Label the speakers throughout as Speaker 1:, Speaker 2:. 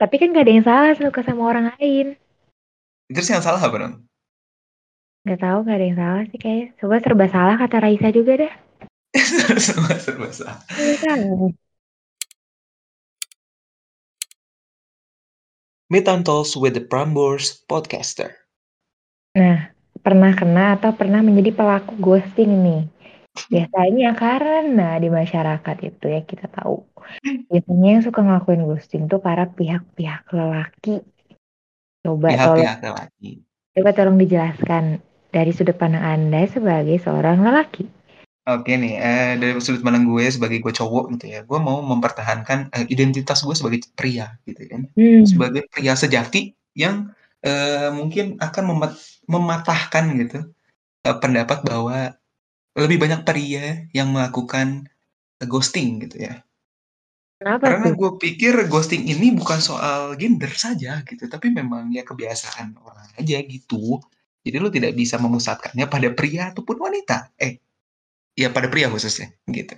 Speaker 1: Tapi kan gak ada yang salah suka sama orang lain.
Speaker 2: Terus yang salah apa dong?
Speaker 1: Gak tahu gak ada yang salah sih kayaknya. Coba serba salah kata Raisa juga deh.
Speaker 2: Semua serba salah.
Speaker 1: Iya kan?
Speaker 2: Metantals with the Prambors Podcaster.
Speaker 1: Nah, pernah kena atau pernah menjadi pelaku ghosting nih? Biasanya karena di masyarakat itu ya kita tahu. Biasanya yang suka ngelakuin ghosting tuh para pihak-pihak lelaki. Coba tolong,
Speaker 2: Pihak-pihak lelaki.
Speaker 1: coba tolong dijelaskan dari sudut pandang Anda sebagai seorang lelaki.
Speaker 2: Oke nih, eh, dari sudut pandang gue sebagai gue cowok gitu ya, gue mau mempertahankan eh, identitas gue sebagai pria gitu kan,
Speaker 1: Hmm.
Speaker 2: sebagai pria sejati yang eh, mungkin akan memat mematahkan gitu eh, pendapat bahwa lebih banyak pria yang melakukan eh, ghosting gitu ya.
Speaker 1: Kenapa
Speaker 2: Karena gue pikir ghosting ini bukan soal gender saja gitu, tapi memang ya kebiasaan orang aja gitu. Jadi lu tidak bisa memusatkannya pada pria ataupun wanita. Eh, ya pada pria khususnya gitu.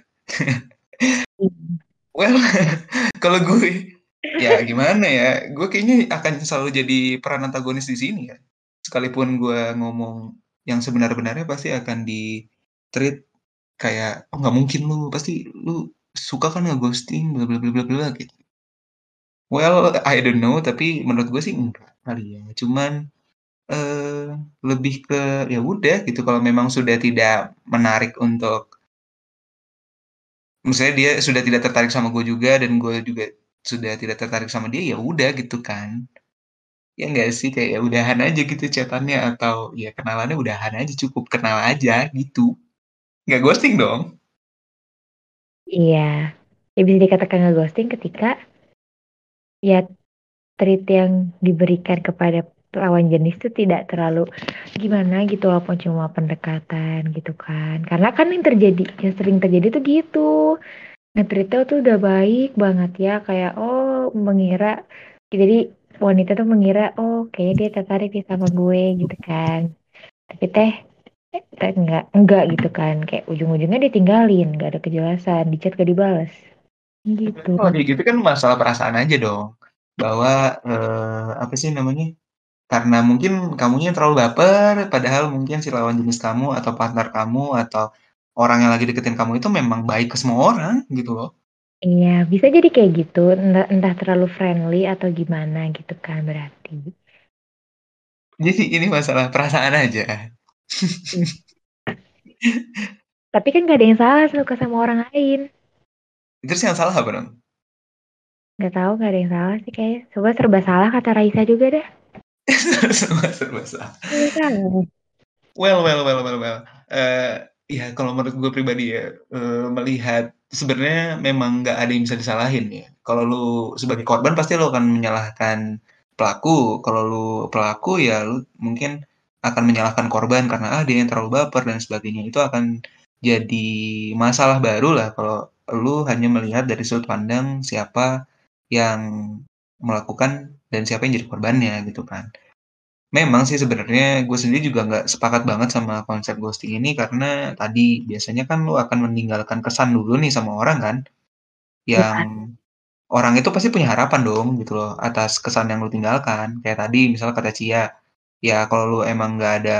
Speaker 1: Hmm.
Speaker 2: Well, kalau gue ya gimana ya, gue kayaknya akan selalu jadi peran antagonis di sini ya. Sekalipun gue ngomong yang sebenar-benarnya pasti akan di-treat kayak, "Oh nggak mungkin lu, pasti lu suka kan nge-ghosting bla bla bla bla bla," gitu. Well, I don't know, tapi menurut gue sih enggak kali ya. Cuman, eee, lebih ke ya udah gitu kalau memang sudah tidak menarik untuk Maksudnya dia sudah tidak tertarik sama gue juga dan gue juga sudah tidak tertarik sama dia, ya udah gitu kan. Ya nggak sih? Kayak ya udahan aja gitu chat-an-nya atau ya kenalannya udahan aja, cukup kenal aja gitu. Nggak ghosting dong.
Speaker 1: Iya. Ya bisa dikatakan nge-ghosting ketika ya treat yang diberikan kepada lawan jenis itu tidak terlalu gimana gitu walaupun cuma pendekatan gitu kan. Karena kan yang terjadi, yang sering terjadi tuh gitu. Nge-treatnya tuh udah baik banget ya kayak oh mengira jadi wanita tuh mengira oh kayaknya dia tertarik sama gue gitu kan. Tapi teh eh, enggak enggak gitu kan kayak ujung-ujungnya ditinggalin nggak ada kejelasan di chat gak dibales gitu
Speaker 2: Kalau kayak gitu kan masalah perasaan aja dong. Bahwa, eee, apa sih namanya, karena mungkin kamunya terlalu baper, padahal mungkin si lawan jenis kamu atau partner kamu atau orang yang lagi deketin kamu itu memang baik ke semua orang gitu loh.
Speaker 1: iya bisa jadi kayak gitu entah, entah terlalu friendly atau gimana gitu kan berarti
Speaker 2: Jadi ini masalah perasaan aja.
Speaker 1: Tapi kan gak ada yang salah suka sama orang lain
Speaker 2: Terus yang salah apa dong?
Speaker 1: nggak tahu gak ada yang salah sih kayaknya coba serba salah kata Raisa juga deh
Speaker 2: Semua serba salah. Well well well well well, eee, ya kalau menurut gue pribadi ya, eee, melihat sebenarnya memang nggak ada yang bisa disalahin ya. Kalau lu sebagai korban pasti lu akan menyalahkan pelaku, kalau lu pelaku ya lu mungkin akan menyalahkan korban karena, ah, dia yang terlalu baper dan sebagainya. Itu akan jadi masalah baru lah kalau lu hanya melihat dari sudut pandang siapa yang melakukan dan siapa yang jadi korbannya gitu kan. Memang sih sebenarnya gue sendiri juga nggak sepakat banget sama konsep ghosting ini karena tadi biasanya kan lu akan meninggalkan kesan dulu nih sama orang kan, yang
Speaker 1: Iya.
Speaker 2: orang itu pasti punya harapan dong gitu loh atas kesan yang lu tinggalkan. Kayak tadi misalnya kata Cia, ya kalau lu emang nggak ada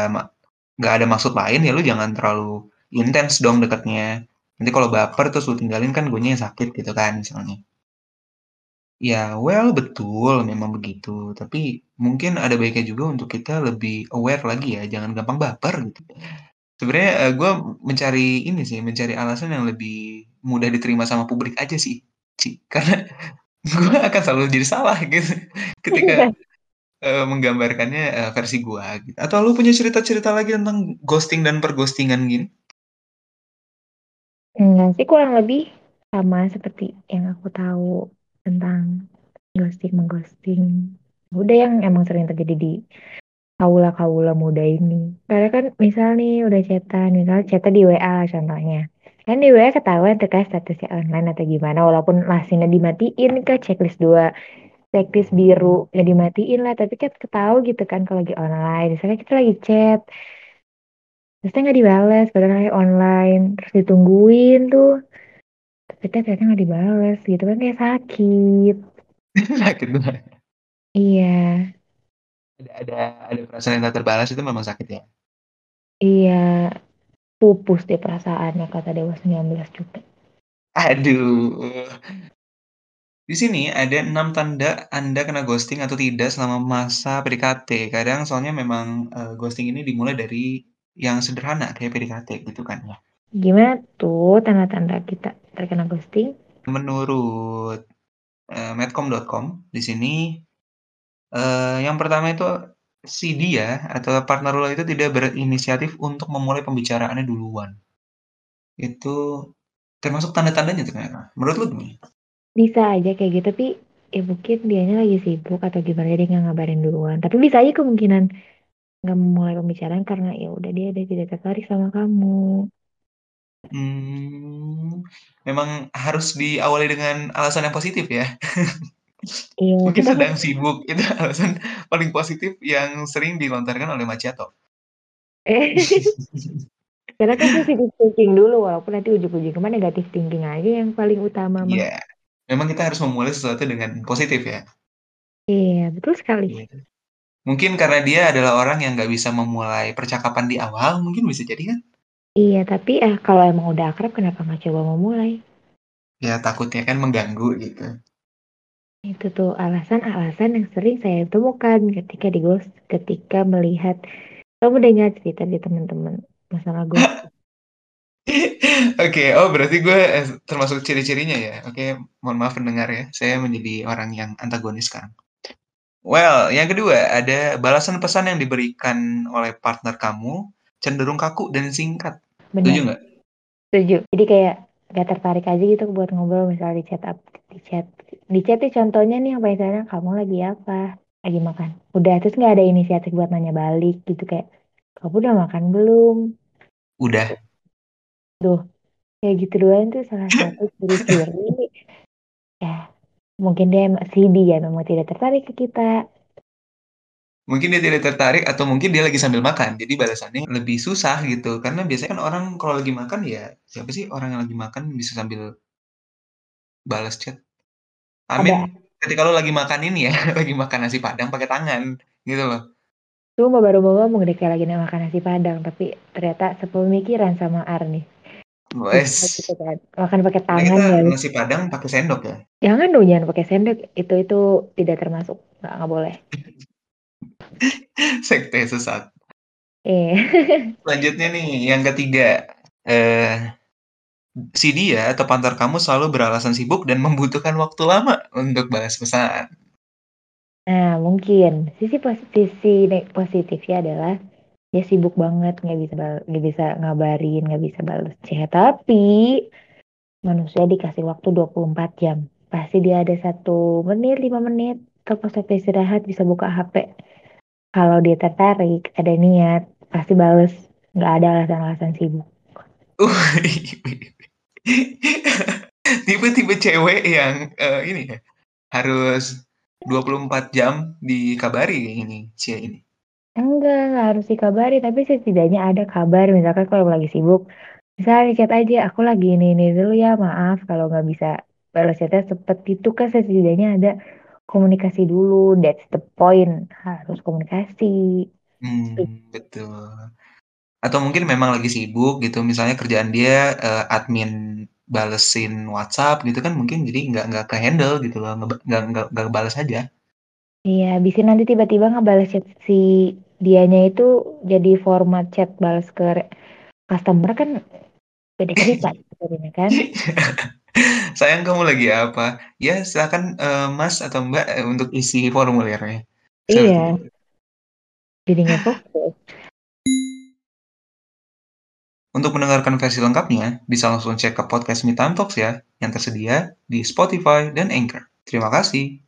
Speaker 2: nggak ada maksud lain ya lu jangan terlalu intens dong deketnya. Nanti kalau baper terus lu tinggalin kan guenya yang sakit gitu kan misalnya. Ya, well, betul, memang begitu. Tapi mungkin ada baiknya juga untuk kita lebih aware lagi ya, jangan gampang baper gitu. Sebenarnya eh, gue mencari ini sih, mencari alasan yang lebih mudah diterima sama publik aja sih, Ci. Karena gue akan selalu jadi salah gitu ketika Eh, menggambarkannya uh, versi gua gitu. Atau lu punya cerita-cerita lagi tentang ghosting dan perghostingan gini?
Speaker 1: Enggak sih kurang lebih sama seperti yang aku tahu tentang ghosting mengghosting. Udah yang emang sering terjadi di kaula-kaula muda ini. Karena kan misal nih udah chatan, misal cetak di WA contohnya. Kan di WA ketahuan terkait statusnya online atau gimana, walaupun lasinnya dimatiin ke checklist dua teknis biru ya dimatiin lah. Tapi kan ketahu gitu kan kalau lagi online. Misalnya kita lagi chat terus nggak dibales padahal lagi online. Terus ditungguin tuh tapi ternyata nggak dibales gitu kan kayak sakit.
Speaker 2: Sakit banget.
Speaker 1: Iya.
Speaker 2: Ada ada ada perasaan yang tak terbalas itu memang sakit ya?
Speaker 1: Iya. Pupus deh perasaannya kata dewa 19 juga
Speaker 2: aduh. Di sini ada 6 tanda Anda kena ghosting atau tidak selama masa PDKT. Kadang soalnya memang, eee, ghosting ini dimulai dari yang sederhana kayak PDKT gitu kan ya.
Speaker 1: Gimana tuh tanda-tanda kita terkena ghosting?
Speaker 2: Menurut, eee, medcom.com di sini, eee, yang pertama itu si dia atau partner lo itu tidak berinisiatif untuk memulai pembicaraannya duluan. Itu termasuk tanda-tandanya ternyata. Menurut lu gimana?
Speaker 1: Bisa aja kayak gitu, tapi ya mungkin dianya lagi sibuk atau gimana jadi nggak ngabarin duluan. Tapi bisa aja kemungkinan nggak memulai pembicaraan karena ya udah dia udah tidak tertarik sama kamu.
Speaker 2: Hmm, memang harus diawali dengan alasan yang positif ya.
Speaker 1: Iya,
Speaker 2: Mungkin
Speaker 1: kita
Speaker 2: sedang sibuk, itu alasan paling positif yang sering dilontarkan oleh macchiato.
Speaker 1: Karena kan positive thinking dulu walaupun nanti ujung-ujungnya mah negative thinking aja yang paling utama mah.
Speaker 2: Iya, memang kita harus memulai sesuatu dengan positif ya.
Speaker 1: Iya, betul sekali.
Speaker 2: Iya. Mungkin karena dia adalah orang yang nggak bisa memulai percakapan di awal, mungkin bisa jadi kan?
Speaker 1: Iya, tapi eh kalau emang udah akrab kenapa nggak coba memulai?
Speaker 2: Ya takutnya kan mengganggu gitu.
Speaker 1: Itu tuh alasan-alasan yang sering saya temukan ketika di ghost, ketika melihat kamu dengar cerita di teman-teman masalah ghost.
Speaker 2: Oke, oh berarti gue eh, termasuk ciri-cirinya ya. Oke, mohon maaf pendengar ya, saya menjadi orang yang antagonis sekarang. Well, yang kedua ada balasan pesan yang diberikan oleh partner kamu cenderung kaku dan singkat. Setuju
Speaker 1: Benar.
Speaker 2: nggak?
Speaker 1: Setuju. Jadi kayak gak tertarik aja gitu buat ngobrol misalnya di chat up di chat di chat tuh contohnya nih apa misalnya kamu lagi apa lagi makan udah terus nggak ada inisiatif buat nanya balik gitu kayak kamu udah makan belum
Speaker 2: Udah.
Speaker 1: Duh, kayak gitu doang tuh salah satu ciri-ciri ya mungkin dia si dia memang tidak tertarik ke kita
Speaker 2: Mungkin dia tidak tertarik atau mungkin dia lagi sambil makan, jadi balasannya lebih susah gitu. Karena biasanya kan orang kalau lagi makan ya, siapa sih orang yang lagi makan bisa sambil balas chat?
Speaker 1: ada
Speaker 2: Amin ketika lo lagi makan ini ya, lagi makan nasi padang pakai tangan, gitu loh.
Speaker 1: tuh mau baru mau ngomong deh kayak lagi makan nasi padang tapi ternyata sepemikiran sama Arni
Speaker 2: Wes.
Speaker 1: gitu kan makan pakai tangan
Speaker 2: kita
Speaker 1: ya
Speaker 2: nasi padang pakai sendok ya.
Speaker 1: jangan dong jangan pakai sendok itu itu tidak termasuk nggak nggak boleh
Speaker 2: Sekte sesat.
Speaker 1: eh
Speaker 2: Selanjutnya nih, yang ketiga, eh si dia atau partner kamu selalu beralasan sibuk dan membutuhkan waktu lama untuk balas pesan.
Speaker 1: nah mungkin sisi positif sisi positifnya adalah dia sibuk banget nggak bisa nggak bisa ngabarin nggak bisa balas chat. Tapi manusia dikasih waktu 24 jam. Pasti dia ada satu menit lima menit atau sampai istirahat bisa buka HP kalau dia tertarik ada niat pasti bales. Nggak ada alasan-alasan sibuk.
Speaker 2: Uh, Tipe-tipe cewek yang eh, ini ya, harus 24 jam dikabari ini, cie ini.
Speaker 1: Enggak nggak harus dikabari tapi setidaknya ada kabar. Misalkan kalau lagi sibuk misalnya chat aja aku lagi ini ini dulu ya maaf kalau nggak bisa balas chatnya. Seperti itu kan setidaknya ada komunikasi dulu. That's the point. Harus komunikasi.
Speaker 2: Hmm, betul. Atau mungkin memang lagi sibuk gitu, misalnya kerjaan dia eh, admin balesin WhatsApp gitu kan mungkin jadi nggak nggak ke handle gitu loh, nggak nggak nggak balas aja.
Speaker 1: Iya, bisa nanti tiba-tiba ngebales chat si dianya itu jadi format chat balas ke customer kan beda cerita sebenarnya kan.
Speaker 2: Sayang kamu lagi apa? Ya silakan eh, Mas atau Mbak eh, untuk isi formulirnya. Saya
Speaker 1: Iya,
Speaker 2: tunggu.
Speaker 1: jadi nggak fokus.
Speaker 2: Untuk mendengarkan versi lengkapnya, bisa langsung cek ke podcast Me Time Talks ya, yang tersedia di Spotify dan Anchor. Terima kasih.